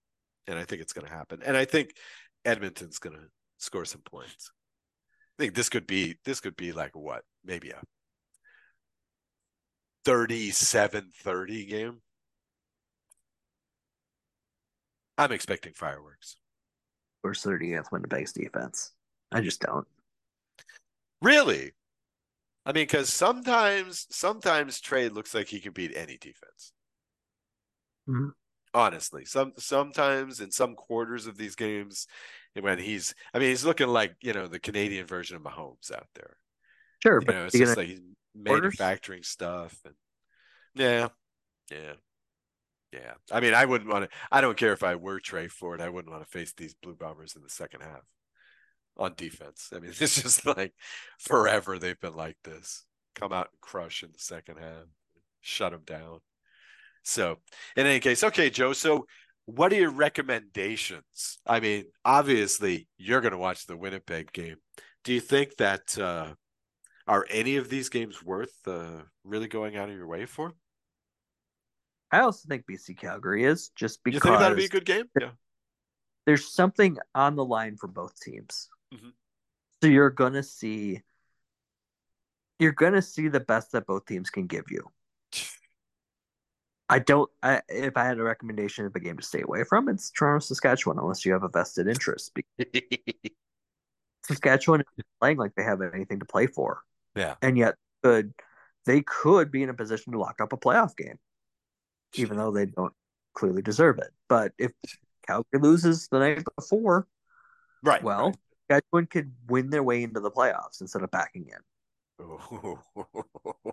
and I think it's going to happen. And I think Edmonton's going to score some points. I think this could be this could be like what maybe a 37-30 game. I'm expecting fireworks. Where's 30th Winnipeg's defense? I just don't. Really? I mean, because sometimes sometimes trade looks like he can beat any defense. Mm-hmm. Honestly, some sometimes in some quarters of these games, when he's, I mean, he's looking like you know the Canadian version of Mahomes out there. Sure, you but know, it's just like he's manufacturing stuff, and yeah, yeah, yeah. I mean, I wouldn't want to. I don't care if I were Tre Ford. I wouldn't want to face these Blue Bombers in the second half on defense. I mean, it's just like forever they've been like this. Come out and crush in the second half, shut them down. So, in any case, okay, Joe. So, what are your recommendations? I mean, obviously, you're going to watch the Winnipeg game. Do you think that uh, are any of these games worth uh, really going out of your way for? I also think BC Calgary is just You because think that'll be a good game? Yeah. there's something on the line for both teams. Mhm. So you're gonna see you're gonna see the best that both teams can give you. I don't. I, if I had a recommendation of a game to stay away from, it's Toronto Saskatchewan, unless you have a vested interest. Saskatchewan is playing like they have anything to play for, yeah. and yet could they could be in a position to lock up a playoff game, even though they don't clearly deserve it. But if Calgary loses the night before, Right. well, Saskatchewan could win their way into the playoffs instead of backing in.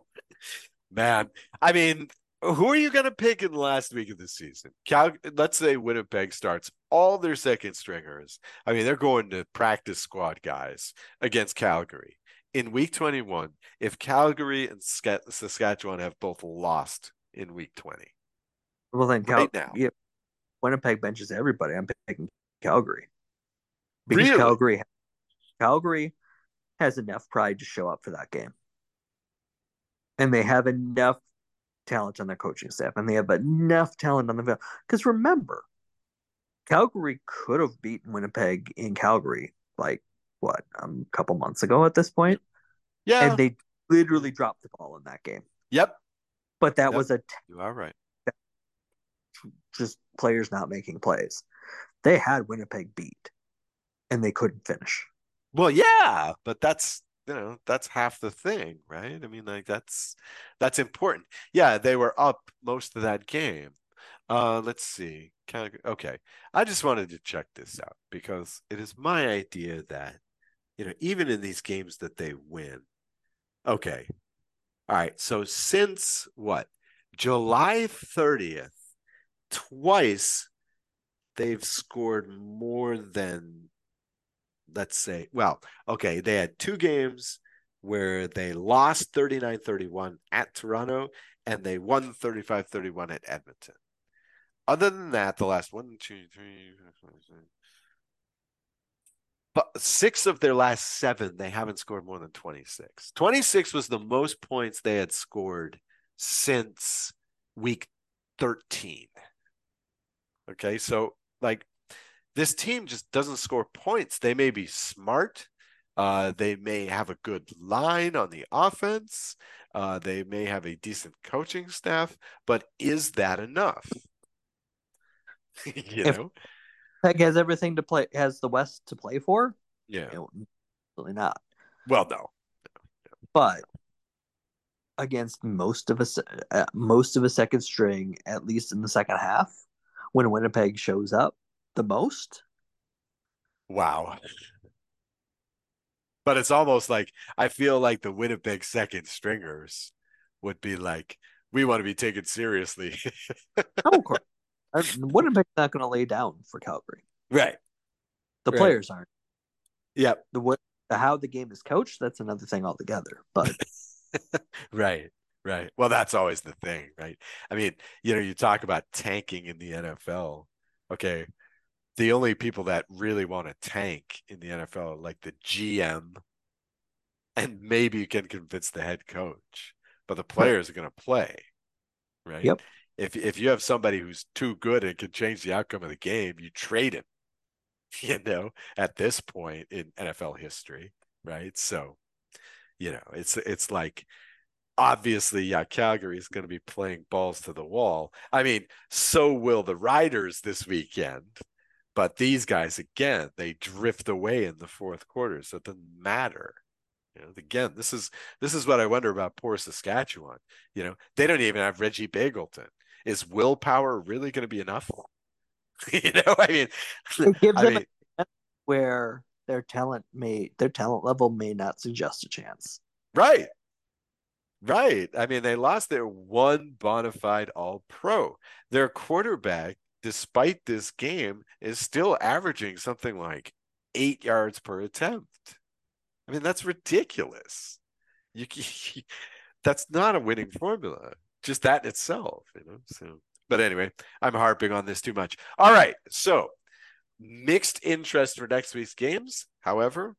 Man, I mean, who are you going to pick in the last week of the season? Cal- let's say Winnipeg starts all their second stringers. I mean, they're going to practice squad guys against Calgary in week 21. If Calgary and Ska- Saskatchewan have both lost in week 20, Well, then Cal- Right now. yeah, Winnipeg benches everybody. I'm picking Calgary because Really? Calgary, Calgary has enough pride to show up for that game, and they have enough talent on their coaching staff, and they have enough talent on the field. Because remember, Calgary could have beaten Winnipeg in Calgary like what um, a couple months ago at this point, yeah. and they literally dropped the ball in that game. yep. But that Yep. was a You are right. just players not making plays. They had Winnipeg beat, and they couldn't finish. Well, yeah, but that's you know that's half the thing, right? I mean, like that's that's important. Yeah, they were up most of that game. Uh, let's see. Okay. I just wanted to check this out because it is my idea that you know even in these games that they win. Okay. All right. So since what? July 30th, twice they've scored more than let's say, well, okay, they had two games where they lost 39 31 at Toronto and they won 35 31 at Edmonton. Other than that, the last one, two, three, but six of their last seven, they haven't scored more than 26. 26 was the most points they had scored since week 13. Okay, so like this team just doesn't score points. They may be smart. Uh, they may have a good line on the offense. Uh, they may have a decent coaching staff, but is that enough? you If- know? Peg has everything to play, has the West to play for. Yeah. Absolutely not. Well, no. But against most of a uh, most of a second string, at least in the second half, when Winnipeg shows up the most. Wow. But it's almost like I feel like the Winnipeg second stringers would be like, we want to be taken seriously. Oh, of course. Winnipeg's not going to lay down for Calgary. right. The Right. players aren't. Yep. The what the, how the game is coached, that's another thing altogether. But Right. Right. Well, that's always the thing, right? I mean, you know, you talk about tanking in the NFL. Okay. The only people that really want to tank in the NFL are like the GM, and maybe you can convince the head coach, but the players are going to play, right? Yep. If if you have somebody who's too good and can change the outcome of the game, you trade him. You know, at this point in NFL history, right? So, you know, it's it's like obviously, yeah, Calgary is going to be playing balls to the wall. I mean, so will the Riders this weekend. But these guys, again, they drift away in the fourth quarter, so it doesn't matter. You know, again, this is this is what I wonder about poor Saskatchewan. You know, they don't even have Reggie Begelton. Is willpower really going to be enough? you know, I mean, it gives I them mean, where their talent may their talent level may not suggest a chance. Right. Right. I mean, they lost their one bona fide all pro. Their quarterback, despite this game, is still averaging something like eight yards per attempt. I mean, that's ridiculous. You, that's not a winning formula. Just that itself, you know. So, but anyway, I'm harping on this too much. All right. So, mixed interest for next week's games. However,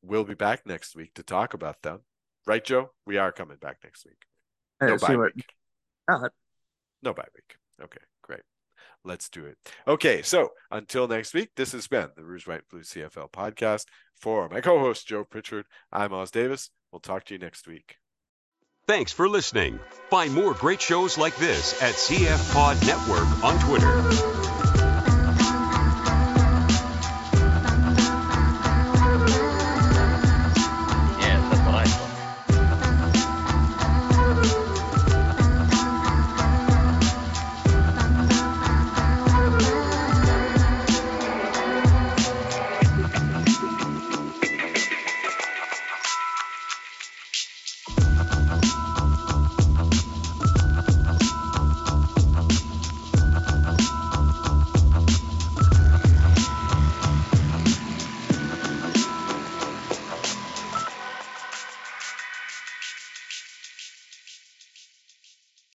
we'll be back next week to talk about them. Right, Joe? We are coming back next week. No bye week. Uh, No bye week. Okay. Let's do it. Okay, so until next week, this has been the Rouge White Blue CFL podcast. For my co host, Joe Pritchard, I'm Os Davis. We'll talk to you next week. Thanks for listening. Find more great shows like this at CF Pod Network on Twitter.